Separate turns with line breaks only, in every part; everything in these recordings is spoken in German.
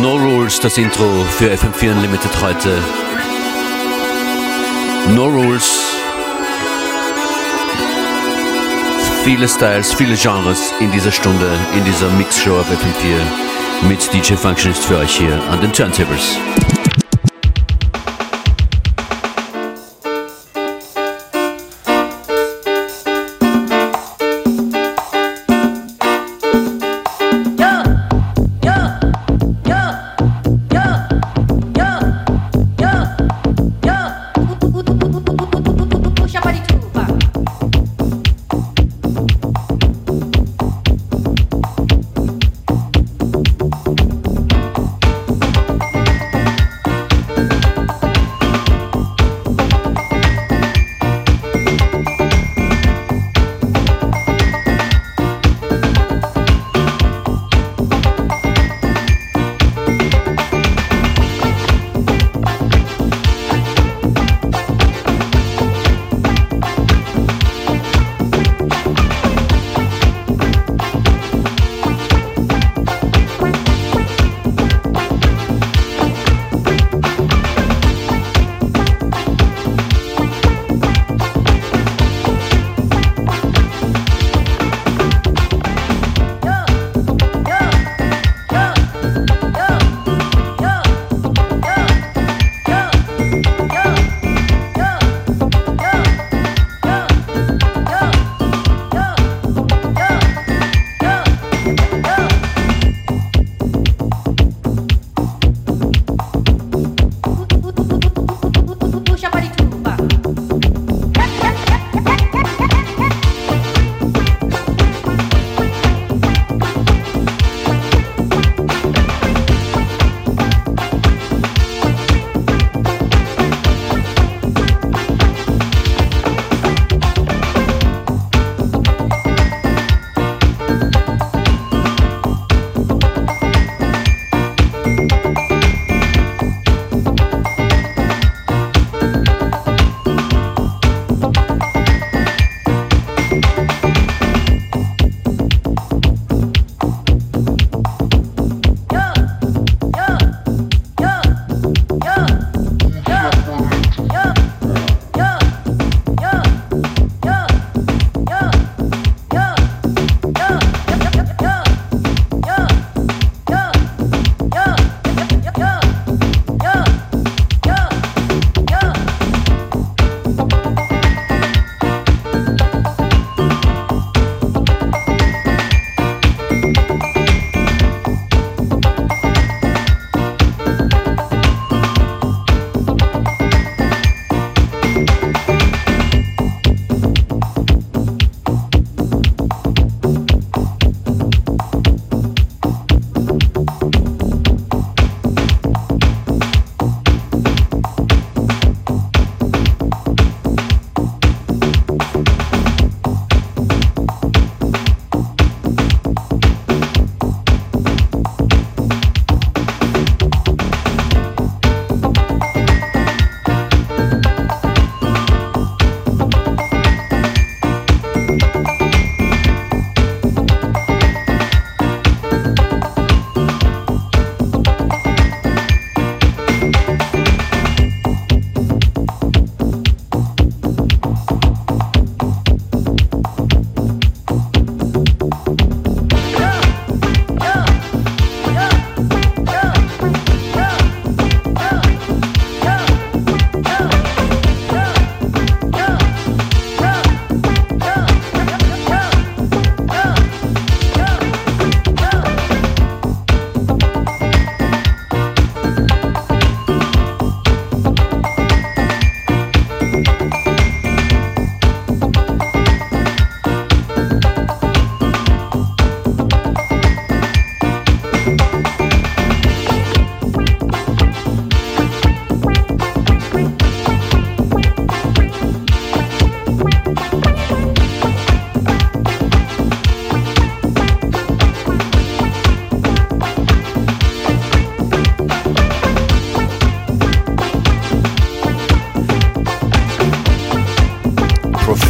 No Rules, das Intro für FM4 Unlimited heute. No Rules. Viele Styles, viele Genres in dieser Stunde, in dieser Mixshow auf FM4 mit DJ Functionist für euch hier an den Turntables.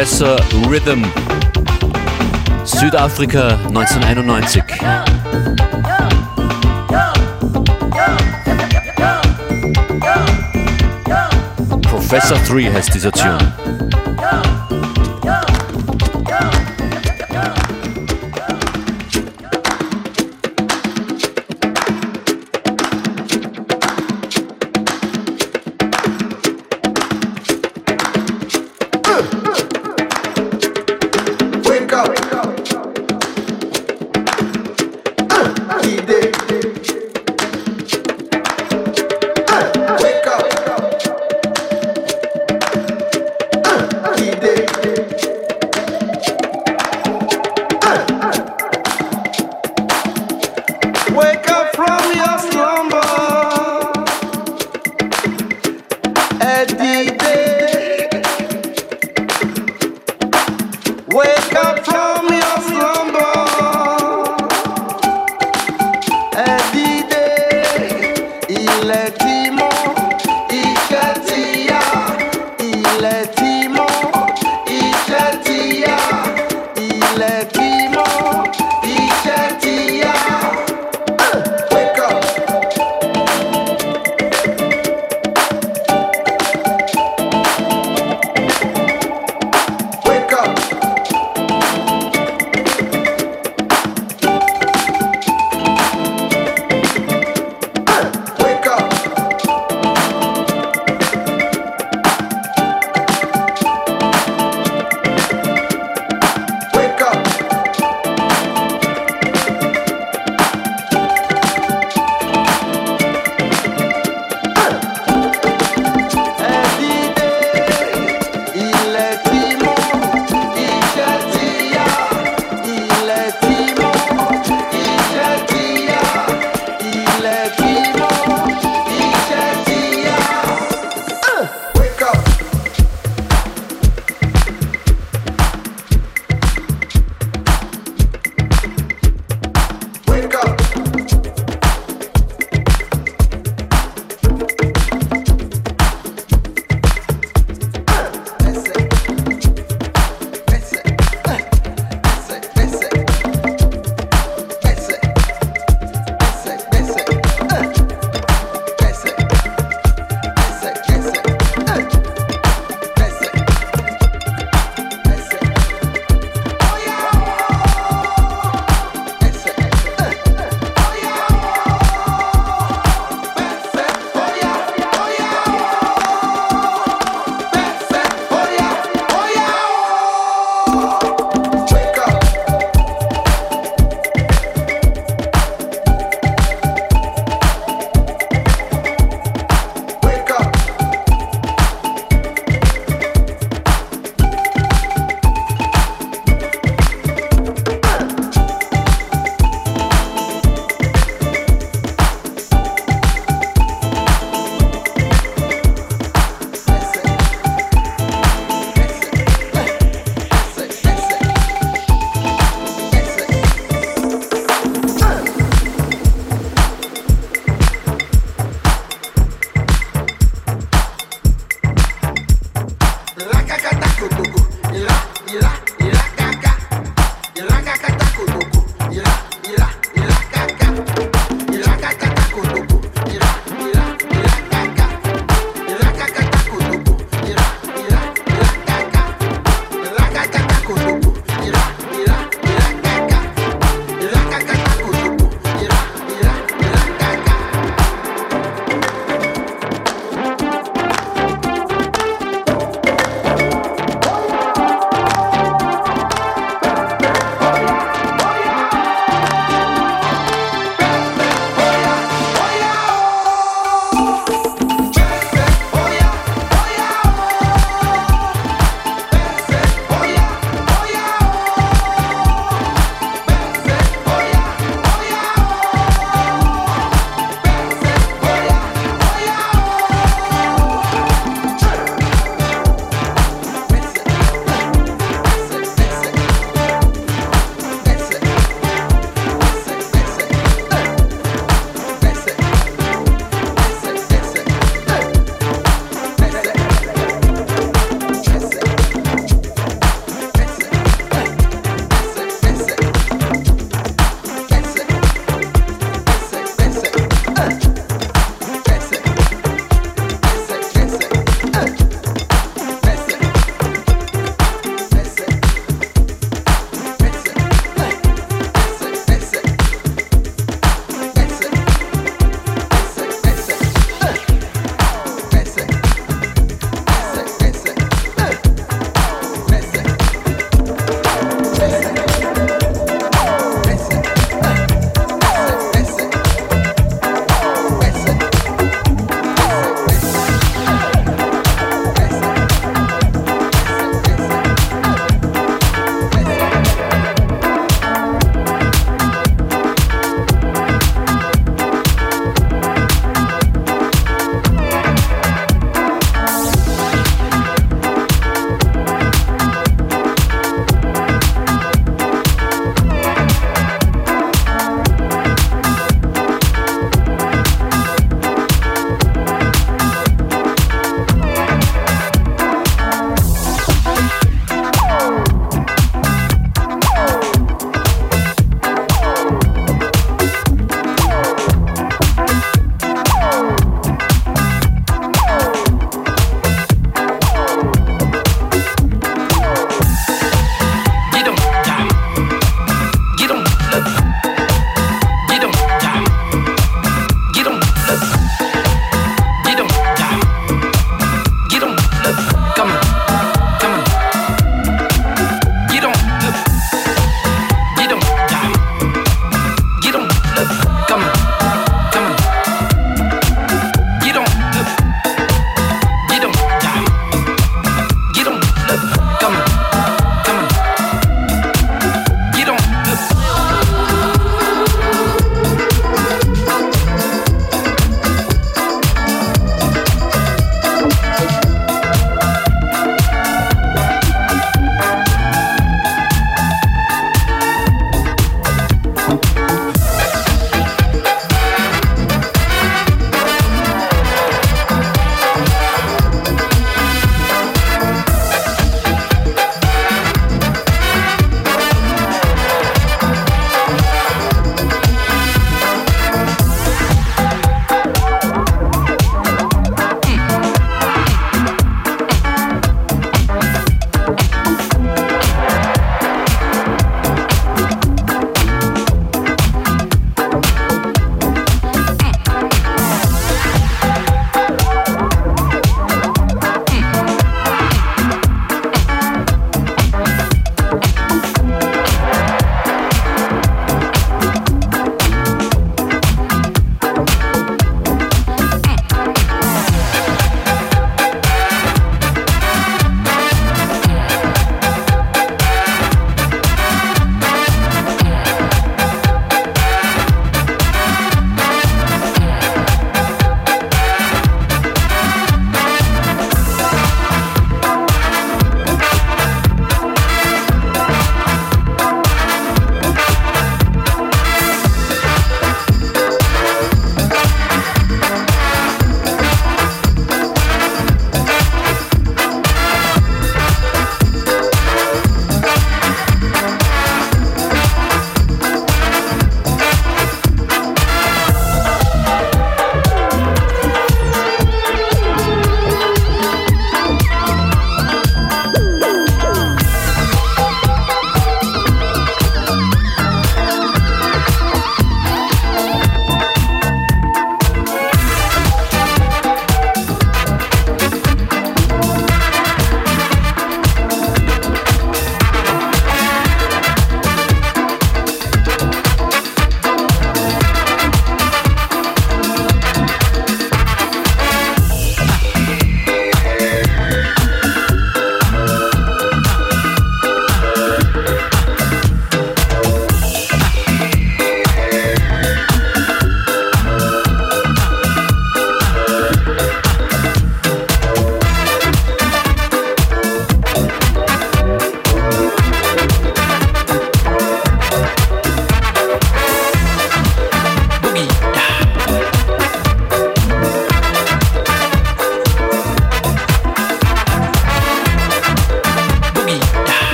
Professor Rhythm. Südafrika 1991.
Professor 3 heißt dieser Tune.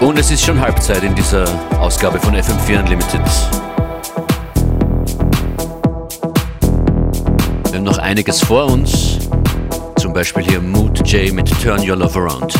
Und es ist schon Halbzeit in dieser Ausgabe von FM4 Unlimited. Wir haben noch einiges vor uns. Zum Beispiel hier Mood J mit Turn Your Love Around.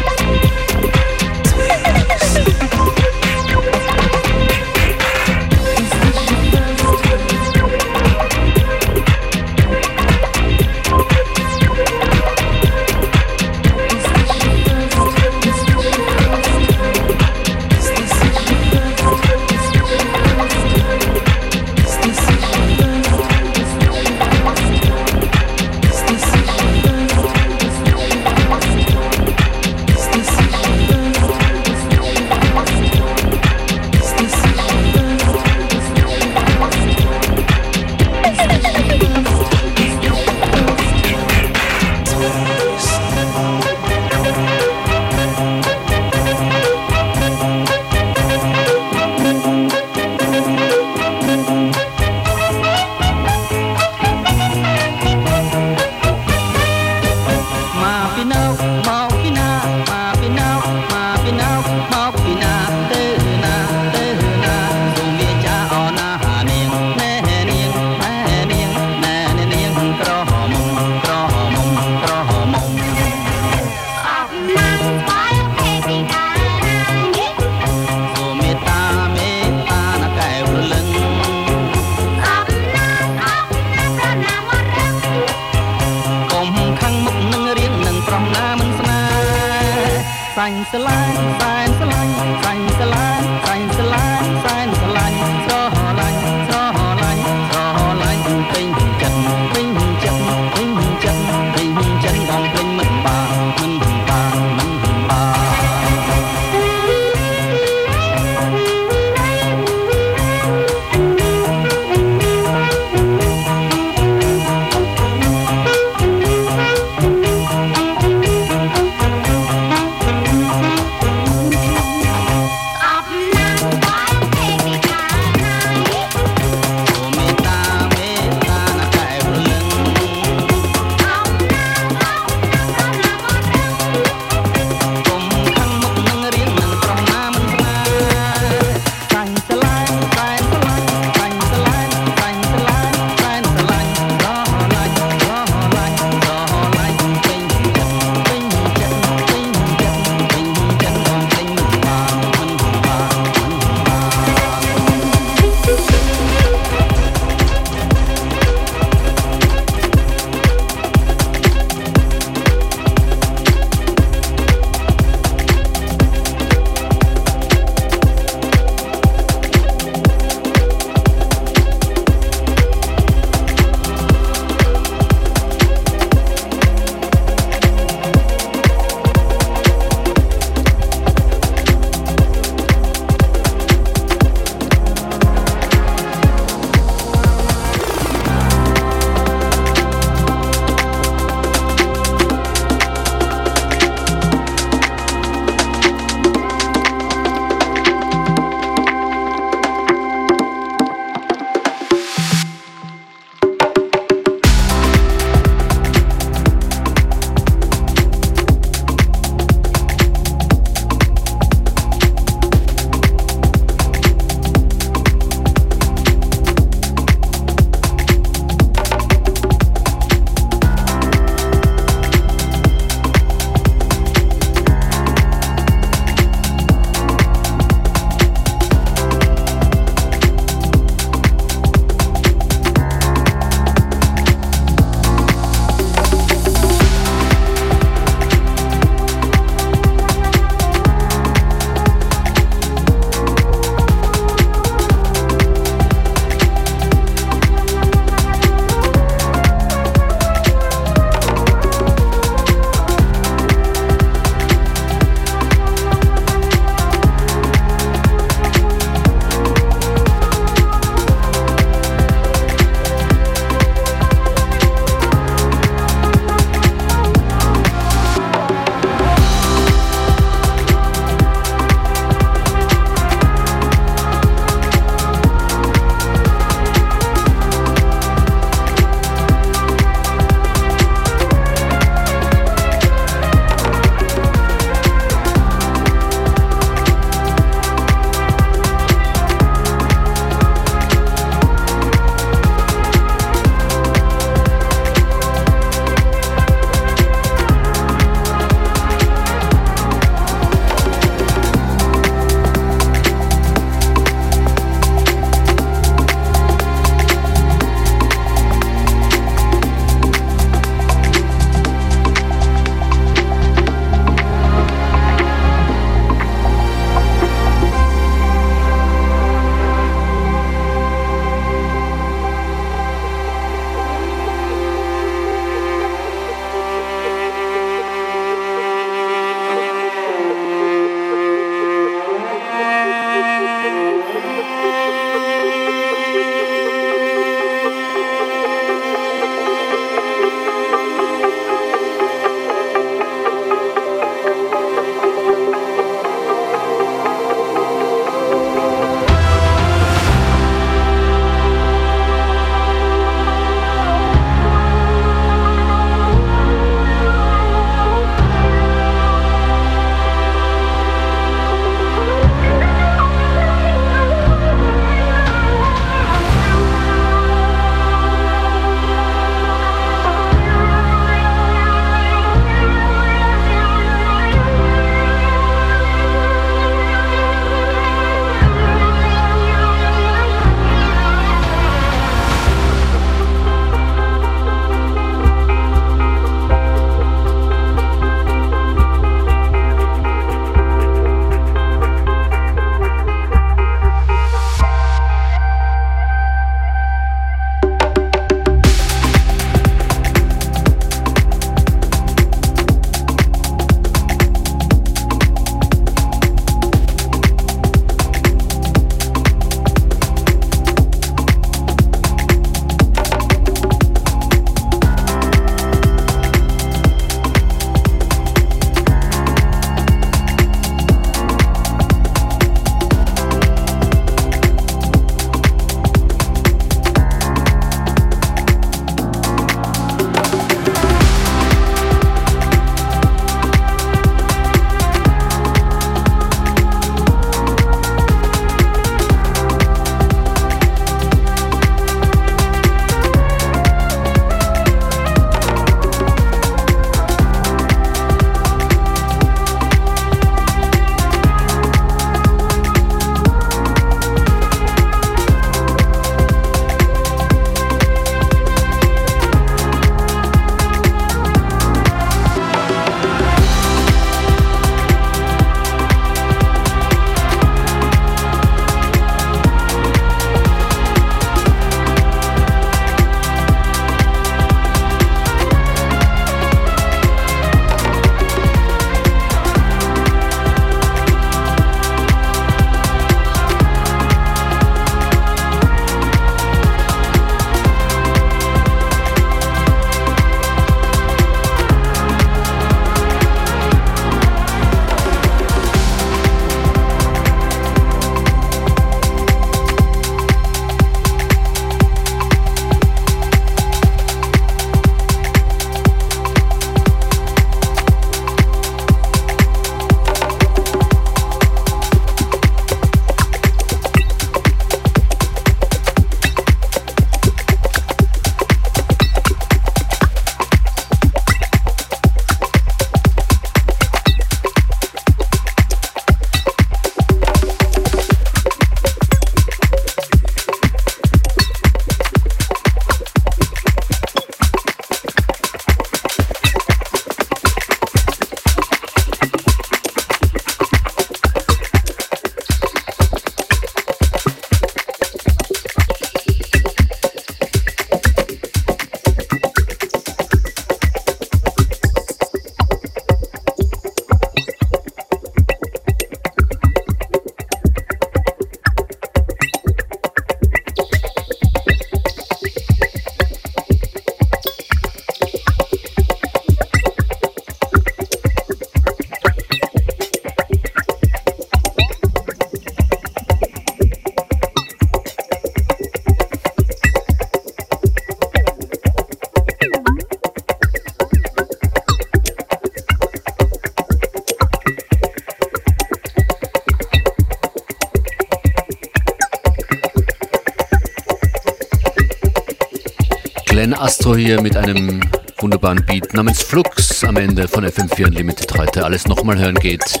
Hier mit einem wunderbaren Beat namens Flux am Ende von FM4 Unlimited heute. Alles nochmal hören geht.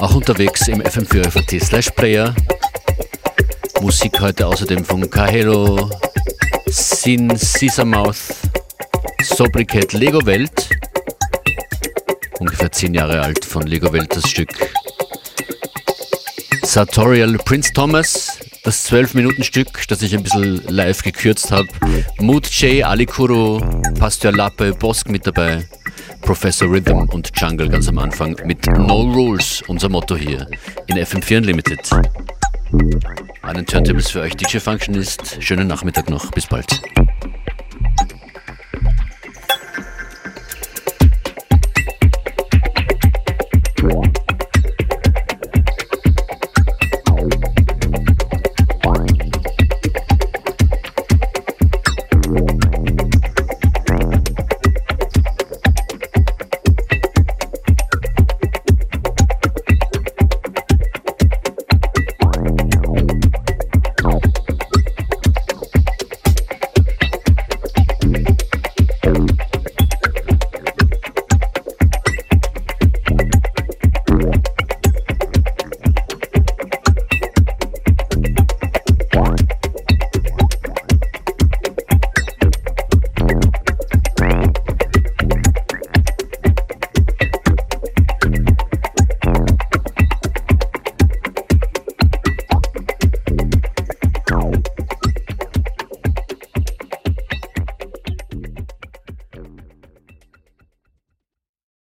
Auch unterwegs im FM4 FAT slash Player. Musik heute außerdem von Kahelo, Sin Sisamouth, Sobriquet Lego Welt. Ungefähr zehn Jahre alt von Lego Welt das Stück. Sartorial Prince Thomas, das 12-Minuten-Stück, das ich ein bisschen live gekürzt habe. Mood J, Alikuro, Pastor Lappe, Bosk mit dabei. Professor Rhythm und Jungle ganz am Anfang mit No Rules, unser Motto hier in FM4 Unlimited. Einen Turntables für euch DJ Functionist. Schönen Nachmittag noch. Bis bald.